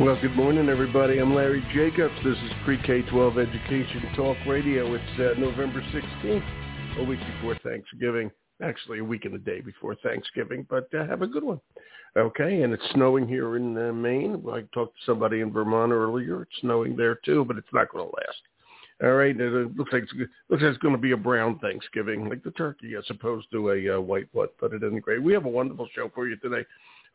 Well, good morning, everybody. I'm Larry Jacobs. This is Pre-K-12 Education Talk Radio. It's uh, November 16th, a week before Thanksgiving. Actually, a week and a day before Thanksgiving, but uh, have a good one. Okay, and it's snowing here in uh, Maine. I talked to somebody in Vermont earlier. It's snowing there too, but it's not going to last. All right, it looks like it's, looks like it's going to be a brown Thanksgiving, like the turkey, as opposed to a uh, white one. But it isn't great. We have a wonderful show for you today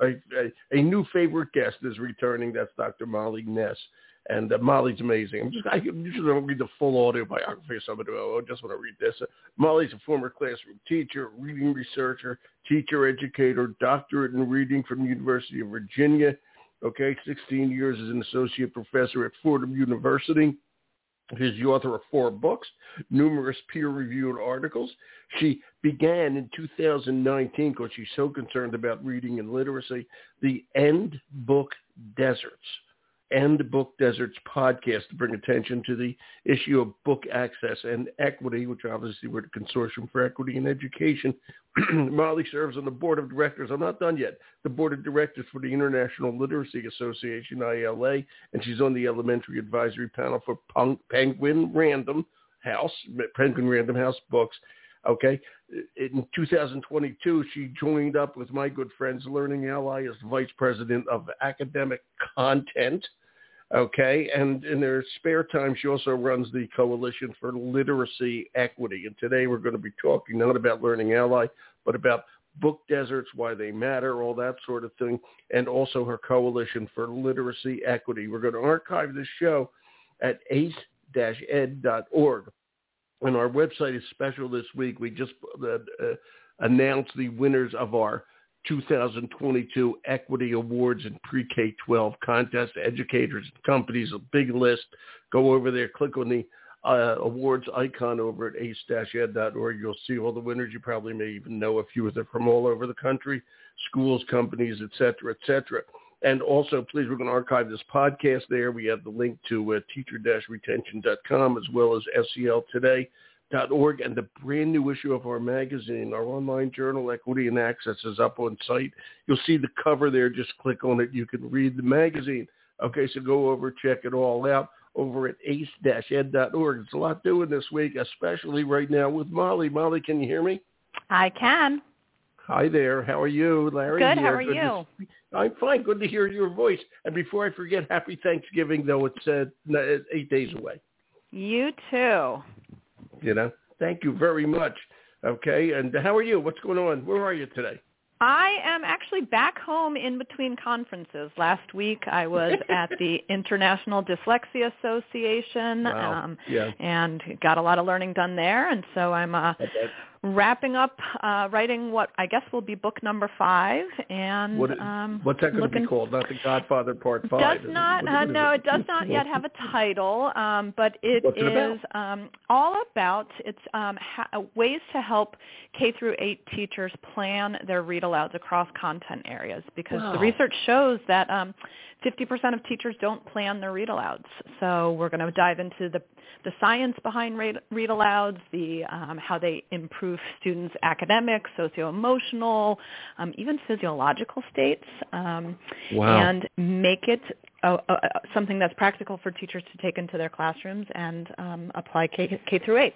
a, a, a new favorite guest is returning. That's Dr. Molly Ness. And uh, Molly's amazing. I'm just I usually don't read the full audio biography of somebody. Oh, I just want to read this. Uh, Molly's a former classroom teacher, reading researcher, teacher educator, doctorate in reading from the University of Virginia. Okay, 16 years as an associate professor at Fordham University. She's the author of four books, numerous peer-reviewed articles. She began in 2019 because she's so concerned about reading and literacy, the End Book Deserts. End Book Deserts podcast to bring attention to the issue of book access and equity, which obviously we're the Consortium for Equity in Education. Molly serves on the board of directors. I'm not done yet. The board of directors for the International Literacy Association, ILA, and she's on the elementary advisory panel for Penguin Random House, Penguin Random House Books. Okay. In 2022, she joined up with my good friends Learning Ally as vice president of academic content. Okay. And in her spare time, she also runs the Coalition for Literacy Equity. And today we're going to be talking not about Learning Ally, but about book deserts, why they matter, all that sort of thing, and also her Coalition for Literacy Equity. We're going to archive this show at ace-ed.org. And our website is special this week. We just uh, uh, announced the winners of our 2022 Equity Awards and Pre-K-12 contest. Educators and companies, a big list. Go over there, click on the uh, awards icon over at ace-ed.org. You'll see all the winners. You probably may even know a few of them from all over the country, schools, companies, et cetera, et cetera. And also, please, we're going to archive this podcast there. We have the link to uh, teacher-retention.com as well as SELtoday.org and the brand new issue of our magazine, our online journal, Equity and Access, is up on site. You'll see the cover there. Just click on it. You can read the magazine. Okay, so go over, check it all out over at ace-ed.org. It's a lot doing this week, especially right now with Molly. Molly, can you hear me? I can. Hi there. How are you, Larry? Good. How are Good you? To, I'm fine. Good to hear your voice. And before I forget, happy Thanksgiving, though it's uh, eight days away. You too. You know, thank you very much. Okay. And how are you? What's going on? Where are you today? I am actually back home in between conferences. Last week I was at the International Dyslexia Association wow. um, yeah. and got a lot of learning done there. And so I'm uh, wrapping up uh, writing what I guess will be book number five. And what, um, what's that going to be called? Not the Godfather Part Five. Does not. Uh, no, it does not yet have a title, um, but it what's is um, all about it's um, ha- uh, ways to help K through eight teachers plan their read alouds across content areas because wow. the research shows that. Um, 50% of teachers don't plan their read alouds. So we're going to dive into the, the science behind read, read alouds, the, um, how they improve students' academic, socio-emotional, um, even physiological states, um, wow. and make it uh, uh, something that's practical for teachers to take into their classrooms and um, apply K, K through 8.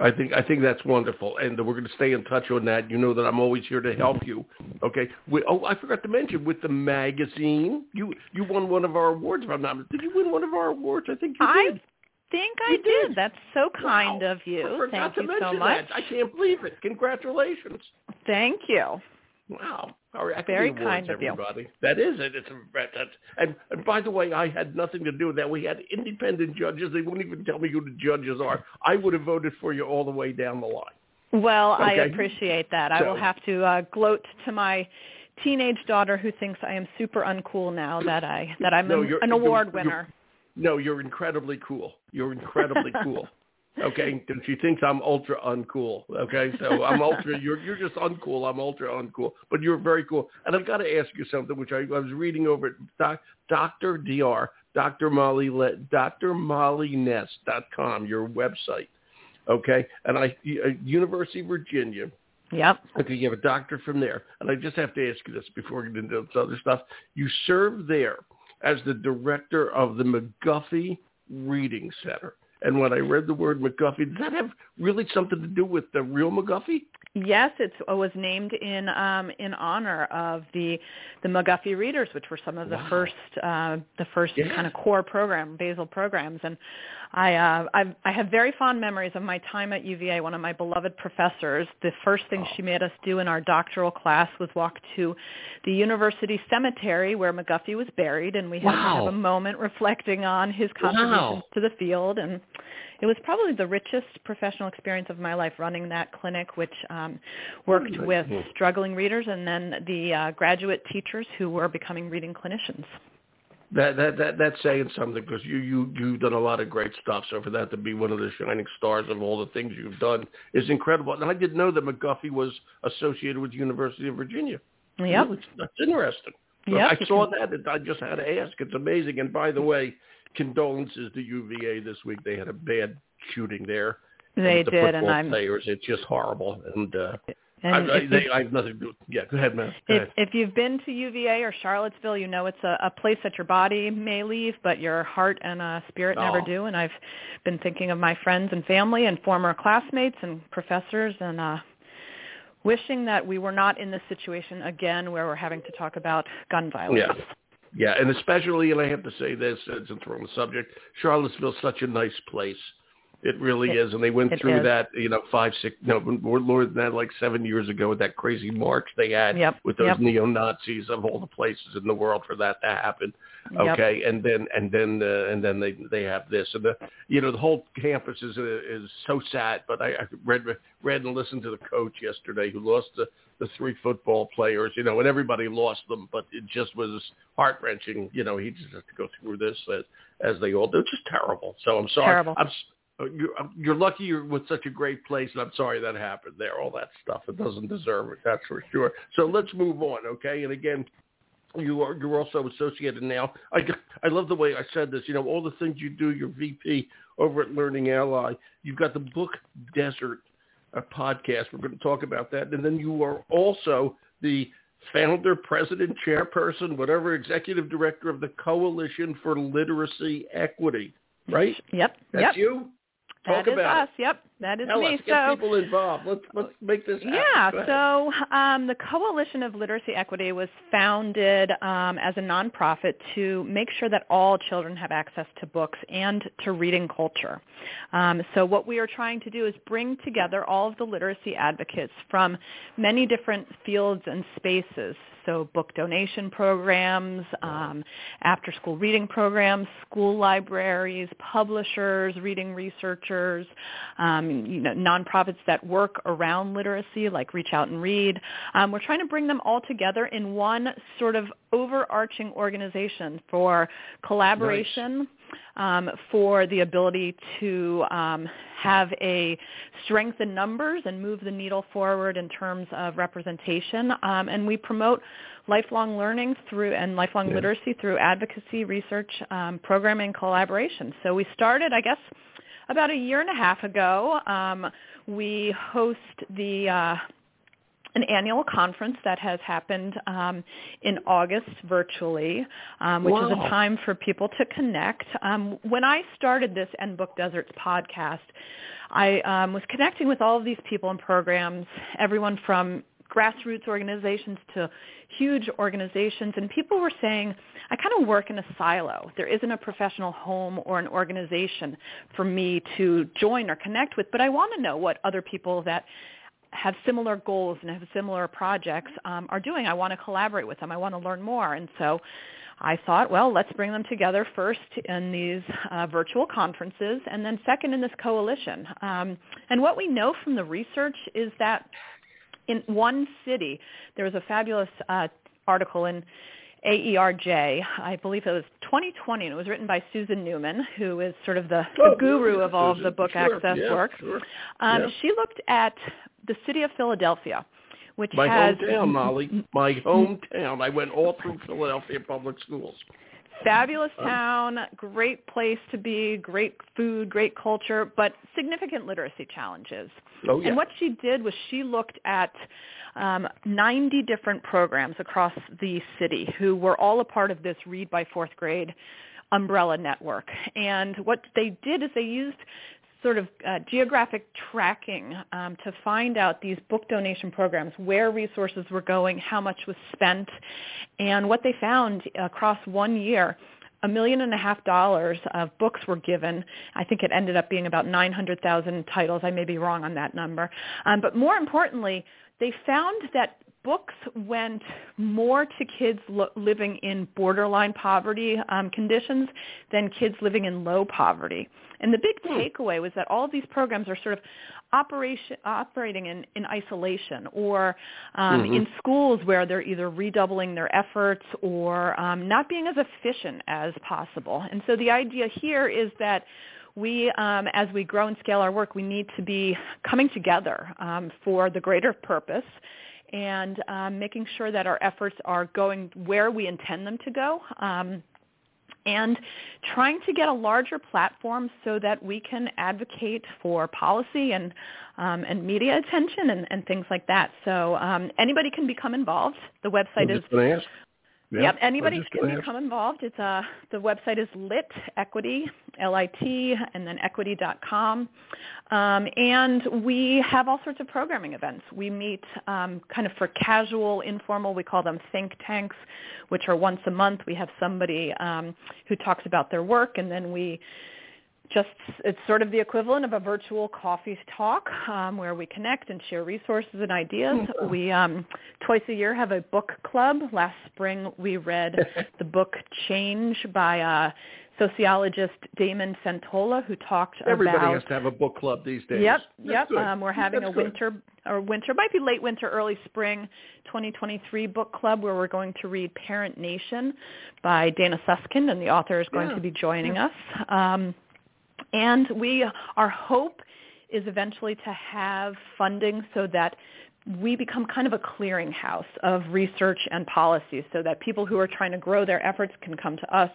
I think I think that's wonderful, and we're going to stay in touch on that. You know that I'm always here to help you. Okay. We, oh, I forgot to mention with the magazine, you you won one of our awards. If I'm not, did you win one of our awards? I think you did. I did. think you I did. did. That's so kind wow. of you. I forgot Thank to you mention so much. That. I can't believe it. Congratulations. Thank you. Wow. All right. Very kind of everybody. you. That is it. It's a, that's, and, and by the way, I had nothing to do with that. We had independent judges. They won't even tell me who the judges are. I would have voted for you all the way down the line. Well, okay. I appreciate that. So, I will have to uh, gloat to my teenage daughter who thinks I am super uncool now that I that I'm no, an, an award winner. No, you're incredibly cool. You're incredibly cool. Okay, she thinks I'm ultra uncool. Okay, so I'm ultra. You're you're just uncool. I'm ultra uncool, but you're very cool. And I've got to ask you something, which I, I was reading over at doc, Doctor Dr. Dr. Molly Dr. com, your website. Okay, and I uh, University of Virginia. Yep. Okay, you have a doctor from there, and I just have to ask you this before we get into this other stuff. You serve there as the director of the McGuffey Reading Center. And when I read the word McGuffey, does that have really something to do with the real McGuffey? Yes, it was named in um, in honor of the the McGuffey Readers, which were some of the wow. first uh, the first yeah. kind of core program basal programs. And I uh, I've, I have very fond memories of my time at UVA. One of my beloved professors, the first thing oh. she made us do in our doctoral class was walk to the university cemetery where McGuffey was buried, and we had wow. to have a moment reflecting on his contributions wow. to the field and it was probably the richest professional experience of my life running that clinic, which um, worked oh, with struggling readers and then the uh, graduate teachers who were becoming reading clinicians. That that that that's saying something because you you you've done a lot of great stuff. So for that to be one of the shining stars of all the things you've done is incredible. And I didn't know that McGuffey was associated with the University of Virginia. Yeah, that's interesting. So yep. I saw that and I just had to ask. It's amazing. And by the way, condolences to UVA this week. They had a bad shooting there. They the did, and I'm players. It's just horrible. And uh, and I, I, they, I have nothing to do. Yeah, go ahead, man. Go if, ahead. if you've been to UVA or Charlottesville, you know it's a, a place that your body may leave, but your heart and uh, spirit never Oh. do. And I've been thinking of my friends and family and former classmates and professors, and uh, wishing that we were not in this situation again, where we're having to talk about gun violence. Yeah. Yeah, and especially, and I have to say this, since we're on the subject, Charlottesville's such a nice place. It really It- is, and they went through is. that, you know, five, six, no, more more than that, like seven years ago with that crazy march they had Yep, with those yep. neo Nazis of all the places in the world for that to happen. Yep. Okay, and then and then uh, and then they they have this, and the you know the whole campus is uh, is so sad. But I, I read read and listened to the coach yesterday who lost the the three football players, you know, and everybody lost them, but it just was heart wrenching. You know, he just has to go through this as, as they all do. It's just terrible. So I'm sorry. Terrible. I'm, you're, you're lucky you're with such a great place, and I'm sorry that happened there. All that stuff, it doesn't deserve it. That's for sure. So let's move on, okay? And again, you are you're also associated now. I I love the way I said this. You know, all the things you do. You're VP over at Learning Ally. You've got the Book Desert uh, podcast. We're going to talk about that, and then you are also the founder, president, chairperson, whatever, executive director of the Coalition for Literacy Equity. Right? Yep. That's yep. you. Talk That is about us. Yep. That is Tell me. us. Get so people involved. Let's let's make this happen. Yeah, so um, the Coalition of Literacy Equity was founded um, as a nonprofit to make sure that all children have access to books and to reading culture. Um, so what we are trying to do is bring together all of the literacy advocates from many different fields and spaces. So book donation programs, um, after-school reading programs, school libraries, publishers, reading researchers, um, you know, nonprofits that work around literacy, like Reach Out and Read. Um, we're trying to bring them all together in one sort of overarching organization for collaboration, um, for the ability to um, have a strength in numbers and move the needle forward in terms of representation. Um, and we promote lifelong learning through and lifelong Yeah. literacy through advocacy, research, um, programming, collaboration. So we started, I guess, about a year and a half ago. Um, we host the uh, an annual conference that has happened um, in August virtually, um, which is a time for people to connect. Um, when I started this End Book Deserts podcast, I um, was connecting with all of these people and programs, everyone from grassroots organizations to huge organizations, and people were saying, I kind of work in a silo. There isn't a professional home or an organization for me to join or connect with, but I want to know what other people that have similar goals and have similar projects um, are doing. I want to collaborate with them. I want to learn more. And so I thought, well, let's bring them together first in these uh, virtual conferences and then second in this coalition. Um, and what we know from the research is that in one city, there was a fabulous uh, article in AERJ, I believe it was 2020, and it was written by Susan Neuman, who is sort of the, the Oh, guru of all of the book Sure, access yeah, work. Sure. Um, Yeah. She looked at the city of Philadelphia, which My has hometown, Molly. My hometown. I went all through Philadelphia public schools. Fabulous town, great place to be, great food, great culture, but significant literacy challenges. Oh, yeah. And what she did was she looked at um, 90 different programs across the city who were all a part of this Read by Fourth Grade umbrella network. And what they did is they used sort of uh, geographic tracking um, to find out these book donation programs, where resources were going, how much was spent, and what they found across one year a million and a half dollars of books were given. I think it ended up being about 900,000 titles. I may be wrong on that number. Um, but more importantly, they found that books went more to kids lo- living in borderline poverty um, conditions than kids living in low poverty. And the big hmm. takeaway was that all of these programs are sort of operation, operating in, in isolation or um, mm-hmm. in schools where they're either redoubling their efforts or um, not being as efficient as possible. And so the idea here is that we, um, as we grow and scale our work, we need to be coming together um, for the greater purpose and um, making sure that our efforts are going where we intend them to go. Um, and trying to get a larger platform so that we can advocate for policy and um, and media attention and, and things like that. So um, anybody can become involved. The website is yeah, yep, anybody can become involved. It's uh, the website is lit equity, L-I-T, and then equity. equity.com. Um, and we have all sorts of programming events. We meet um, kind of for casual, informal, we call them think tanks, which are once a month. We have somebody um, who talks about their work, and then we just it's sort of the equivalent of a virtual coffee talk um, where we connect and share resources and ideas. Mm-hmm. We um, twice a year have a book club. Last spring we read the book Change by uh, sociologist Damon Centola, who talked Everybody about. Everybody has to have a book club these days. Yep, That's yep. Um, we're having That's a winter or winter, might be late winter, early spring, 2023 book club where we're going to read Parent Nation by Dana Suskind, and the author is going yeah. to be joining yeah. us. Um, and we, our hope is eventually to have funding so that we become kind of a clearinghouse of research and policy so that people who are trying to grow their efforts can come to us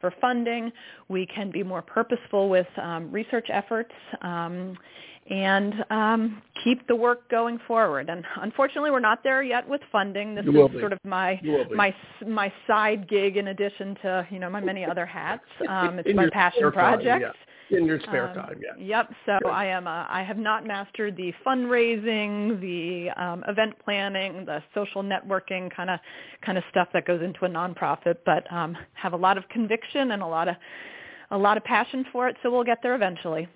for funding. We can be more purposeful with um, research efforts um, and um, keep the work going forward. And unfortunately, we're not there yet with funding. This is sort of my my my side gig in addition to you know my many other hats. Um, it's my passion project. Yeah in your spare um, time. Yeah. Yep. So Good. I am. A, I have not mastered the fundraising, the um, event planning, the social networking kind of kind of stuff that goes into a nonprofit, but um, have a lot of conviction and a lot of a lot of passion for it. So we'll get there eventually.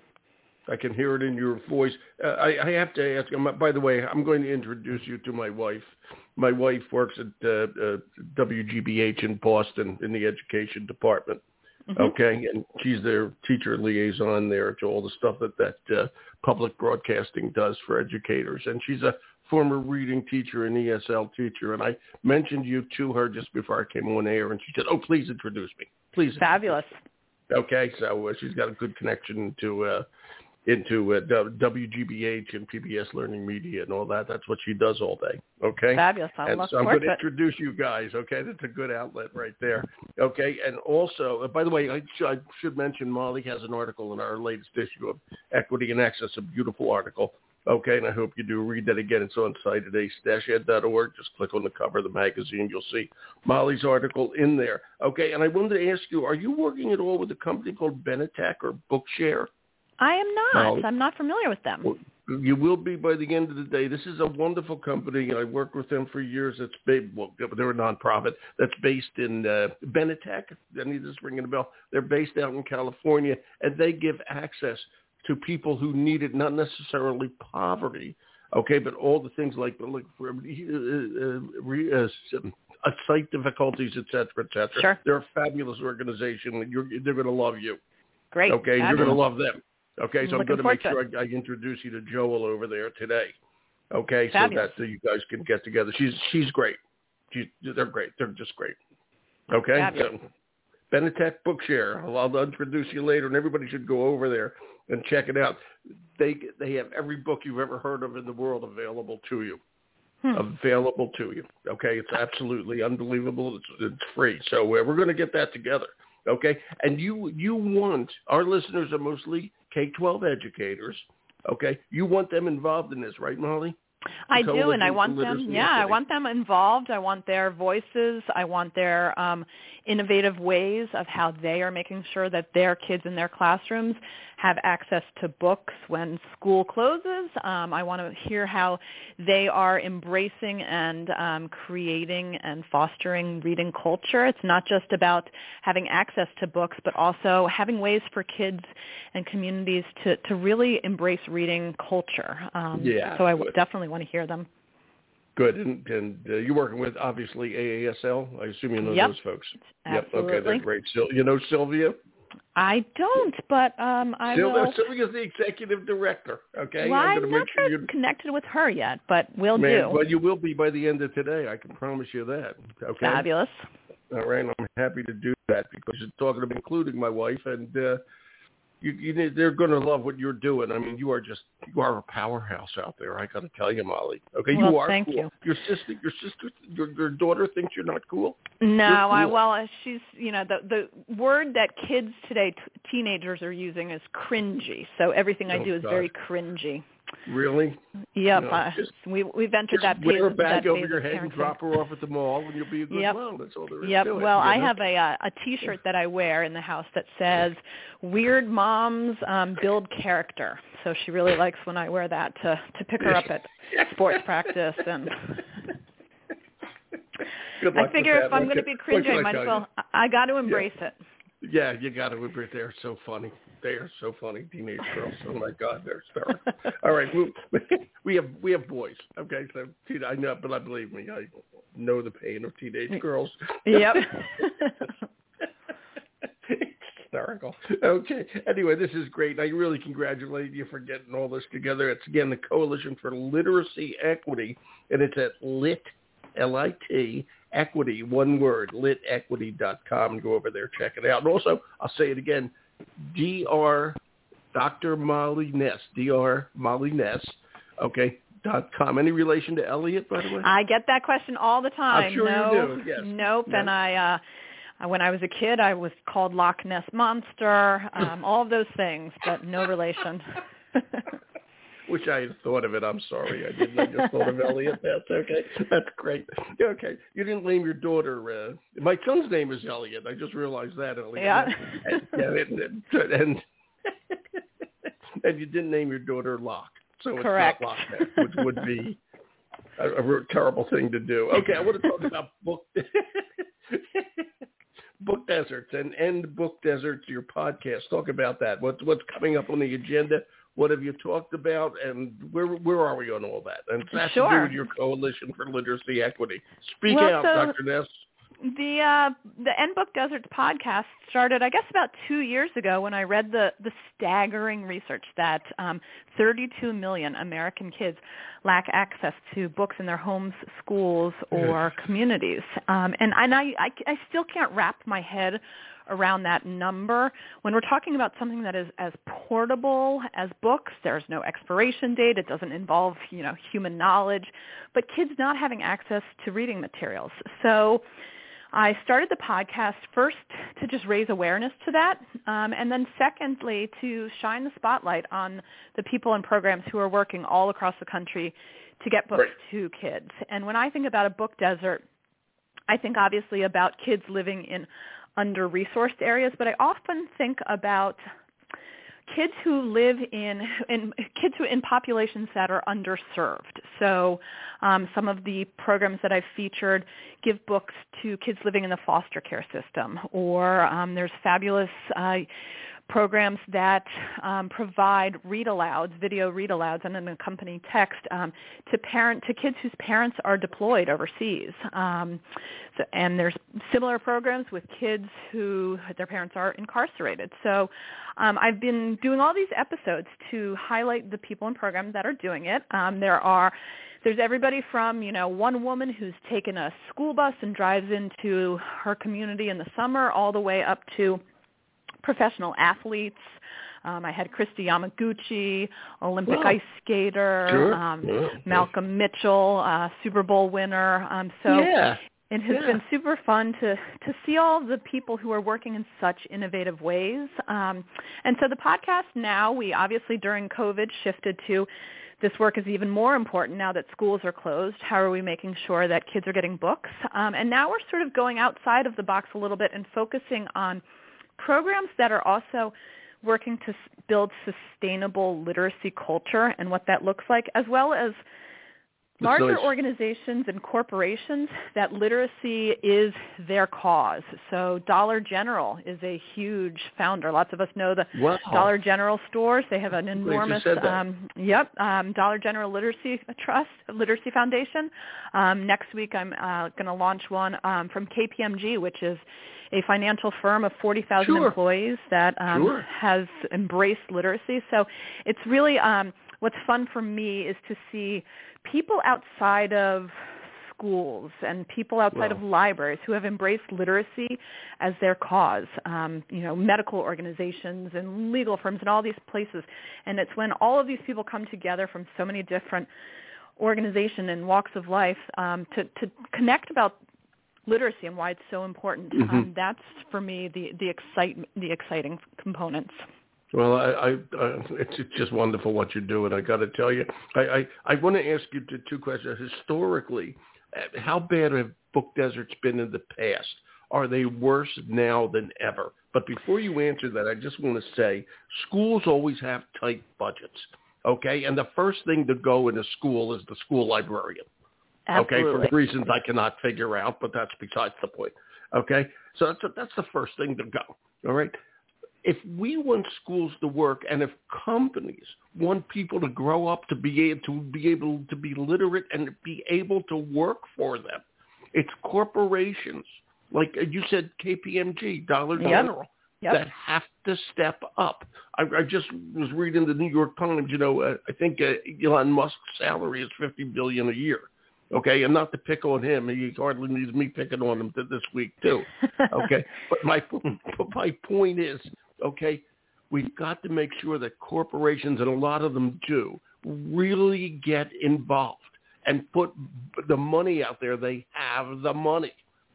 I can hear it in your voice. Uh, I, I have to ask. By the way, I'm going to introduce you to my wife. My wife works at uh, uh, WGBH in Boston in the education department. Mm-hmm. Okay, and she's their teacher liaison there to all the stuff that that uh, public broadcasting does for educators, and she's a former reading teacher and ESL teacher. And I mentioned you to her just before I came on air, and she said, "Oh, please introduce me, please." Fabulous. Okay, so uh, she's got a good connection to uh, into uh, WGBH and PBS Learning Media and all that. That's what she does all day. Okay. Fabulous. I and look so I'm going to introduce you guys. Okay, that's a good outlet right there. Okay, and also, uh, by the way, I, sh- I should mention Molly has an article in our latest issue of Equity and Access, a beautiful article. Okay, and I hope you do read that again. It's on site at ace-ed.org. Just click on the cover of the magazine. You'll see Molly's article in there. Okay, and I wanted to ask you, are you working at all with a company called Benetech or Bookshare? I am not. I'm not familiar with them. You will be by the end of the day. This is a wonderful company. I worked with them for years. It's big. Well, they're a nonprofit that's based in uh, Benetech. I need this ringing a bell. They're based out in California, and they give access to people who need it, not necessarily poverty, okay, but all the things like like for, uh, uh, uh, site difficulties, et cetera, et cetera. Sure. They're a fabulous organization. You're, they're going to love you. Great. Okay, Fabulous. you're going to love them. Okay, so I'm I'm going to make sure to I, I introduce you to Joel over there today. Okay, Fabulous. so that so you guys can get together. She's she's great. She's, they're great. They're just great. Okay, Fabulous. so Benetech Bookshare. I'll, I'll introduce you later, and everybody should go over there and check it out. They they have every book you've ever heard of in the world available to you. Hmm. available to you. Okay, it's absolutely unbelievable. It's, it's free, so uh, we're going to get that together. Okay, and you you want our listeners are mostly K-12 educators. Okay, you want them involved in this, right, Molly? I do, and I want them. Yeah, I want them involved. I want their voices. I want their um, innovative ways of how they are making sure that their kids in their classrooms have access to books when school closes. Um, I want to hear how they are embracing and um, creating and fostering reading culture. It's not just about having access to books, but also having ways for kids and communities to, to really embrace reading culture. Um, Yeah, so I good. definitely want to hear them. Good, and, and uh, you're working with obviously AASL. I assume you know Yep. those folks. Absolutely. Yep. Okay, they're great. Sil- you know Sylvia. I don't, but um, I Sylvia will. Sylvia's the executive director. Okay, well, I'm I'm not sure you. connected with her yet, but we'll Man, do. well, you will be by the end of today. I can promise you that. Okay. Fabulous. All right, I'm happy to do that because you're talking about including my wife, and uh, you, you they're going to love what you're doing. I mean, you are just you are a powerhouse out there. I got to tell you, Molly. Okay, Well, you are thank cool. you. Your sister, your sister, your, your daughter thinks you're not cool. No, I well, she's you know the the word that kids today, t- teenagers are using is cringy. So everything I Oh, do is God. very cringy. Really? Yep, No, uh, just- we we've entered that wear a bag over your head and drop her off at the mall, and you'll be a good Yep. mom. That's all there is Yep. to it. Well, you I know? have a uh, a T-shirt that I wear in the house that says "Weird moms um, build character." So she really likes when I wear that to to pick her up at sports practice and. I figure if I'm going to be cringy, I might as well. I, I got to embrace it. Yeah, you got to embrace it. they're so funny. They are so funny, teenage girls. Oh my God, they're hysterical. All right, we, we have we have boys. Okay, so I know, but I believe me, I know the pain of teenage girls. Yep. hysterical. Okay. Anyway, this is great. I really congratulate you for getting all this together. It's again the Coalition for Literacy Equity, and it's at lit L I T equity one word litequity.com and go over there check it out. And also, I'll say it again, Dr. Dr. Molly Ness, Dr. Molly Ness, okay. Dot com. Any relation to Elliot, by the way? I get that question all the time. sure you no, do, yes. Nope. Yeah. And I, uh, when I was a kid, I was called Loch Ness Monster, um, all of those things, but no relation. Wish I had thought of it. I'm sorry. I didn't. I just thought of Elliot. That's okay. That's great. Okay. You didn't name your daughter. Uh, my son's name is Elliot. I just realized that, Elliot. Yeah. And, yeah, and, and, and you didn't name your daughter Loch. So it's Correct. not Loch Ness, which would be a, a terrible thing to do. Okay. I want to talk about book. Book Deserts and End Book Deserts, your podcast. Talk about that. What's what's coming up on the agenda? What have you talked about, and where where are we on all that? And it's has to do with your Coalition for Literacy Equity. Speak Well, out, so- Dr. Ness. the uh, the End Book Deserts podcast started, I guess, about two years ago when I read the the staggering research that um, 32 million American kids lack access to books in their homes, schools, or communities, um, and and I, I I still can't wrap my head around that number. When we're talking about something that is as portable as books, there's no expiration date, it doesn't involve, you know, human knowledge, but kids not having access to reading materials. So I started the podcast first to just raise awareness to that, um, and then secondly to shine the spotlight on the people and programs who are working all across the country to get books Right. to kids. And when I think about a book desert, I think obviously about kids living in under-resourced areas, but I often think about kids who live in, in kids who in populations that are underserved. So um, some of the programs that I've featured give books to kids living in the foster care system, or um, there's fabulous uh, programs that um, provide read alouds, video read alouds, and an accompanying text um, to parent to kids whose parents are deployed overseas. Um, so, and there's similar programs with kids who their parents are incarcerated. So um, I've been doing all these episodes to highlight the people and programs that are doing it. Um, there are there's everybody from you know one woman who's taken a school bus and drives into her community in the summer, all the way up to professional athletes Um, I had Kristi Yamaguchi, Olympic Wow. ice skater, Sure. um, Yeah. Malcolm Mitchell, uh, Super Bowl winner. Um, so yeah. it has Yeah. been super fun to to see all the people who are working in such innovative ways. Um, and so the podcast now, we obviously during COVID shifted to this work is even more important now that schools are closed. How are we making sure that kids are getting books? Um, and now we're sort of going outside of the box a little bit and focusing on programs that are also working to build sustainable literacy culture and what that looks like, as well as larger organizations and corporations that literacy is their cause. So Dollar General is a huge founder. Lots of us know the Wow. Dollar General stores. They have an enormous, um, yep, um, Dollar General Literacy Trust, Literacy Foundation. Um, next week, I'm uh, going to launch one um, from KPMG, which is a financial firm of 40,000 Sure. employees that um, Sure. has embraced literacy. So it's really um, what's fun for me is to see people outside of schools and people outside Wow. of libraries who have embraced literacy as their cause. Um, you know, medical organizations and legal firms and all these places. And it's when all of these people come together from so many different organizations and walks of life um, to, to connect about literacy and why it's so important. Mhm. Um, that's for me the the excite the exciting components. Well, I, I, uh, it's it's just wonderful what you're doing. I got to tell you, I, I, I want to ask you two, questions. Historically, uh, how bad have book deserts been in the past? Are they worse now than ever? But before you answer that, I just want to say schools always have tight budgets. Okay, and the first thing to go in a school is the school librarian. Absolutely. Okay, for reasons I cannot figure out, but that's besides the point. Okay, so that's that's the first thing to go. All right. If we want schools to work, and if companies want people to grow up to be able to be able to be literate and be able to work for them, it's corporations like you said, KPMG, Dollar General, Yep. that have to step up. I, I just was reading the New York Times. You know, uh, I think uh, Elon Musk's salary is fifty billion a year. Okay, and not to pick on him, he hardly needs me picking on him th- this week too. Okay, but my but my point is, okay, we've got to make sure that corporations and a lot of them do really get involved and put the money out there. They have the money,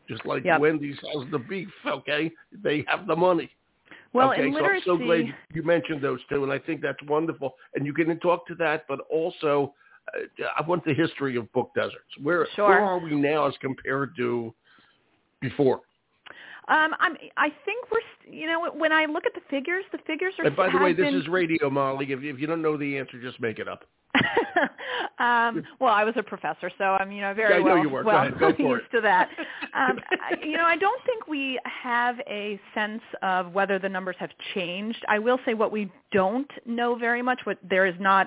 just like Yep. Wendy's has the beef. Okay, they have the money. well, okay, so literacy, I'm so glad you mentioned those two, and I think that's wonderful. And you can talk to that, but also uh, I want the history of book deserts. Where Sure. where are we now as compared to before? Um, I'm, I think we're, you know, when I look at the figures, the figures are. And by the way, this been- is radio, Molly. If, if you don't know the answer, just make it up. um, well, I was a professor, so I'm you know very Yeah, I know well, you were. Go well ahead. Go for used to that. Um, I, you know, I don't think we have a sense of whether the numbers have changed. I will say what we don't know very much. What there is not,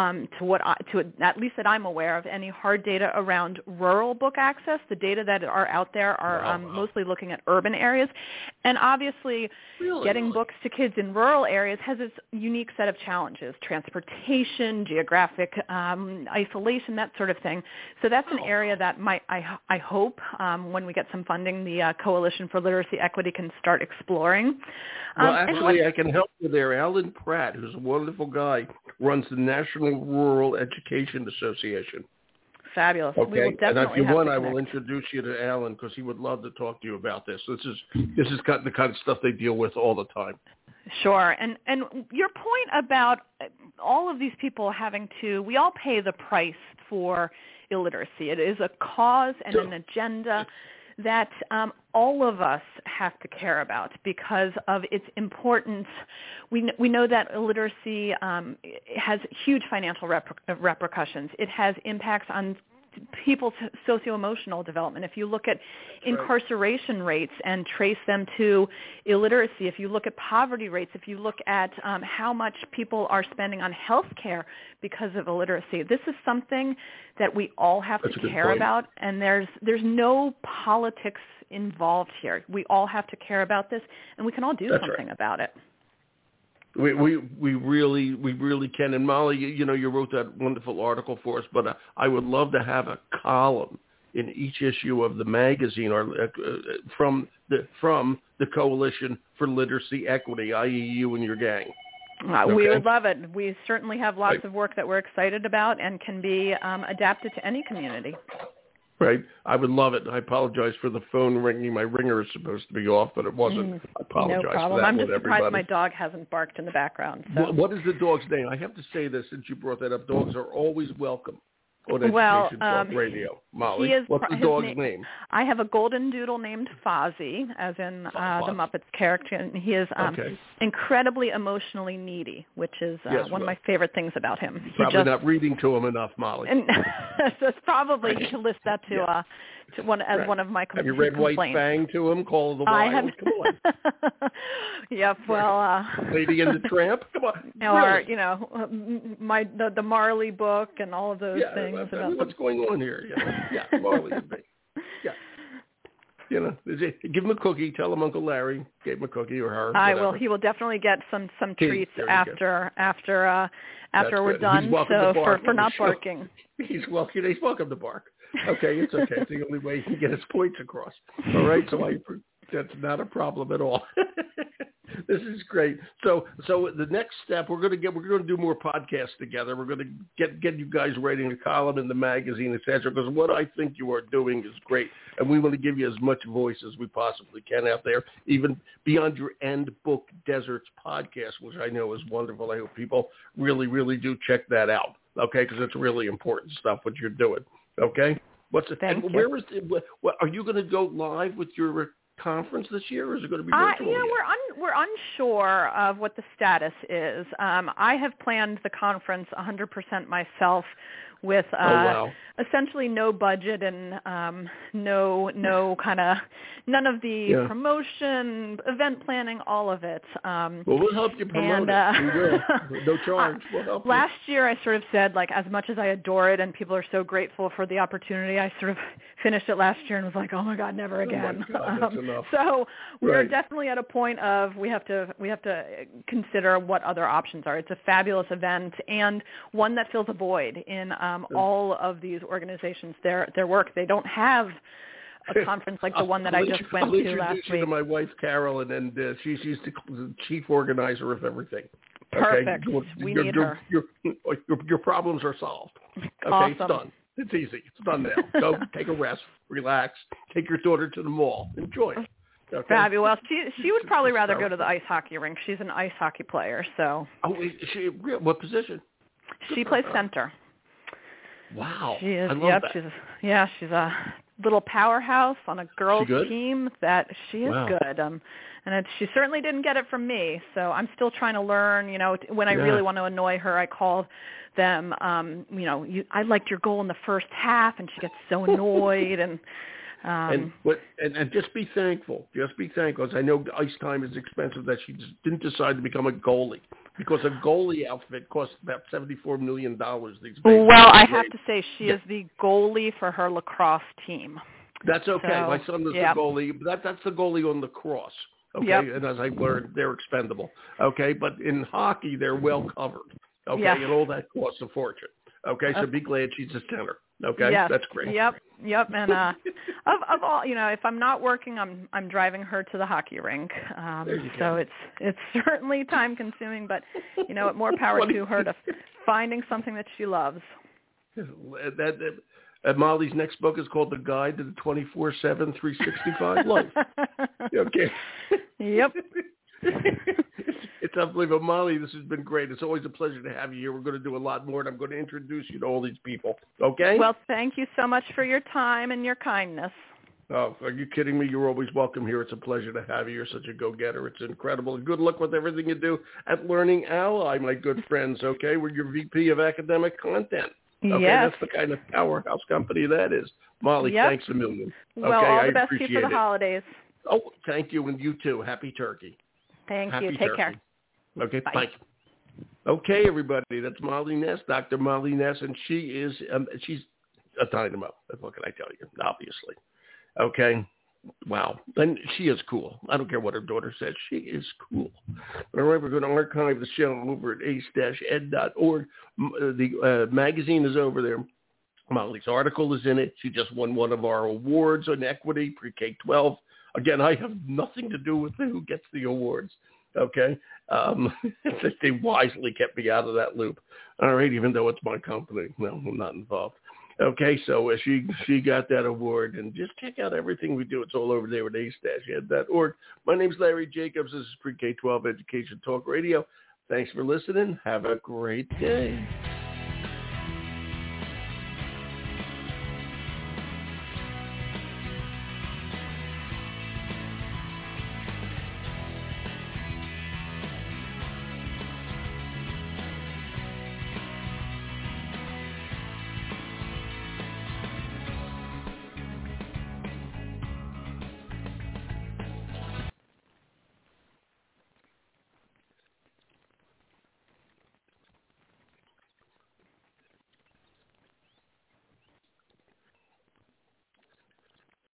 um, to what I, to at least that I'm aware of, any hard data around rural book access. The data that are out there are Wow, um, wow. mostly looking at urban areas, and obviously Really? getting books to kids in rural areas has its unique set of challenges transportation geographic um, isolation that sort of thing so that's an Oh. area that might i, I hope um, when we get some funding the uh, coalition for literacy equity can start exploring Well, Um, actually, I can help you there. Allen Pratt, who's a wonderful guy, runs the National Rural Education Association. fabulous Okay, and if you want, I will introduce you to Allen because he would love to talk to you about this. This is this is the kind of stuff they deal with all the time. Sure. And and your point about all of these people having to we all pay the price for illiteracy. It is a cause and an agenda that um, all of us have to care about because of its importance. We, kn- we know that illiteracy um, has huge financial reper- repercussions. It has impacts on people's socio-emotional development. If you look at incarceration rates and trace them to illiteracy, if you look at poverty rates, if you look at um, how much people are spending on health care because of illiteracy, this is something that we all have That's to care point. about, and there's there's no politics involved here. We all have to care about this, and we can all do That's right. something about it. We we we really we really can. And Molly, you, you know, you wrote that wonderful article for us, but uh, I would love to have a column in each issue of the magazine or uh, uh, from the from the Coalition for Literacy Equity, i.e., you and your gang. Uh, Okay. We would love it. We certainly have lots Right. of work that we're excited about and can be um, adapted to any community. Right. I would love it. I apologize for the phone ringing. My ringer is supposed to be off, but it wasn't. Mm, I apologize no for that I'm just surprised everybody. my dog hasn't barked in the background. So. What, what is the dog's name? I have to say this since you brought that up. Dogs are always welcome on Well, Education Talk um, Radio. Molly, is what's the dog's na- name? I have a golden doodle named Fozzie, as in uh, the Muppets character, and he is um, Okay. incredibly emotionally needy, which is uh, Yes, one of my favorite things about him. He Probably just not reading to him enough, Molly. and so it's probably you can list that to Yeah. uh to one as Right. one of my com- have you read White complaints. Fang to him? Call the I Wild? have. Come on. yep. Well, uh, Lady and the Tramp? Come on. or Really? you know, my the, the Marley book and all of those yeah, things. what- about what's going on here? Know? Yeah, Marley and me. Yeah. You know, give him a cookie. Tell him Uncle Larry gave him a cookie or her. I will. He will definitely get some some treats go. after after uh after That's we're good. done. So for for not barking. He's welcome. He's welcome to bark. Okay, it's okay. it's the only way he can get his points across. All right, so I that's not a problem at all. this is great. So, so the next step, we're going to get, we're going to do more podcasts together. We're going to get get you guys writing a column in the magazine, etc. Because what I think you are doing is great, and we want to give you as much voice as we possibly can out there, even beyond your End Book Deserts podcast, which I know is wonderful. I hope people really, really do check that out. Okay, because it's really important stuff what you're doing. Okay, what's it? Thank and you. where is it? What, are you going to go live with your conference this year, or is it going to be Uh, virtual? you know, yet? we're un- we're unsure of what the status is. Um, I have planned the conference 100% myself, with uh, oh wow. essentially no budget and um, no no kind of none of the Yeah. promotion, event planning, all of it. Um, Well, we'll help you promote and, uh, it. We will. No charge. We'll help you. Last year, I sort of said, like, as much as I adore it and people are so grateful for the opportunity, I sort of finished it last year and was like, oh my God, never again. Oh, my again. God, that's Um, enough. So we're Right. definitely at a point of we have to we have to consider what other options are. It's a fabulous event and one that fills a void in um, all of these organizations. Their their work. They don't have a conference like the one that I just went I'll to last you week. to my wife Carol, and uh, she, she's the, chief organizer of everything. Okay? Perfect. Your- We your, need your, her. Your, your, problems are solved. Okay, it's done. It's easy. It's done now. Go take a rest, relax, take your daughter to the mall, enjoy. it. Okay? Fabulous. She she would probably rather go to the ice hockey rink. She's an ice hockey player, so Oh, she, what position? she plays center. Wow. She is. I love yep. that. She's yeah. She's a little powerhouse on a girls team. That she is Wow. good. Um, and it, she certainly didn't get it from me. So I'm still trying to learn. You know, when I Yeah. really want to annoy her, I call them. Um, you know, you, I liked your goal in the first half, and she gets so annoyed and. Um, and what and, and just be thankful. Just be thankful. 'cause I know ice time is expensive. That she just didn't decide to become a goalie because a goalie outfit costs about seventy-four million dollars these days. well, I have to say she Yeah. is the goalie for her lacrosse team. That's okay. So, My son is yep. the goalie. but That that's the goalie on the cross. Okay, Yep. and as I learned, they're expendable. Okay, but in hockey, they're well covered. Okay, Yeah. and all that costs a fortune. Okay, so Uh, be glad she's a center. Okay, Yes. that's great. Yep, yep. And uh, of of all, you know, if I'm not working, I'm I'm driving her to the hockey rink. Um, so it's it's certainly time consuming, but you know, more power to her to finding something that she loves. That, that, uh, Molly's next book is called The Guide to the 24/7 365 Life. Okay. Yep. It's unbelievable. Molly, this has been great. It's always a pleasure to have you here. We're going to do a lot more, and I'm going to introduce you to all these people. Okay? Well, thank you so much for your time and your kindness. oh, are you kidding me? You're always welcome here. It's a pleasure to have you. You're such a go-getter. It's incredible. Good luck with everything you do at Learning Ally, my good friends. Okay? We're your VP of Academic Content. Okay, yes. that's the kind of powerhouse company that is. Molly, Yep. thanks a million. Well, okay, all I the best to you for the it. holidays. Oh, thank you, and you too. Happy turkey. Thank Happy you. Take turkey. care. Okay, Bye. bye. Okay, everybody, that's Molly Ness, Dr. Molly Ness, and she is um, she's a dynamo. What can I tell you? Obviously, okay. Wow, and she is cool. I don't care what her daughter says. She is cool. All right, we're going to archive the show over at ace-ed.org. Uh, The uh, magazine is over there. Molly's article is in it. She just won one of our awards on equity, pre-K 12. Again, I have nothing to do with who gets the awards. Okay, um, they wisely kept me out of that loop. All right, even though it's my company, no, I'm not involved. Okay, so uh, she she got that award, and just check out everything we do. It's all over there at ace-ed.org. My name's Larry Jacobs. This is Pre-K-12 Education Talk Radio. Thanks for listening. Have a great day.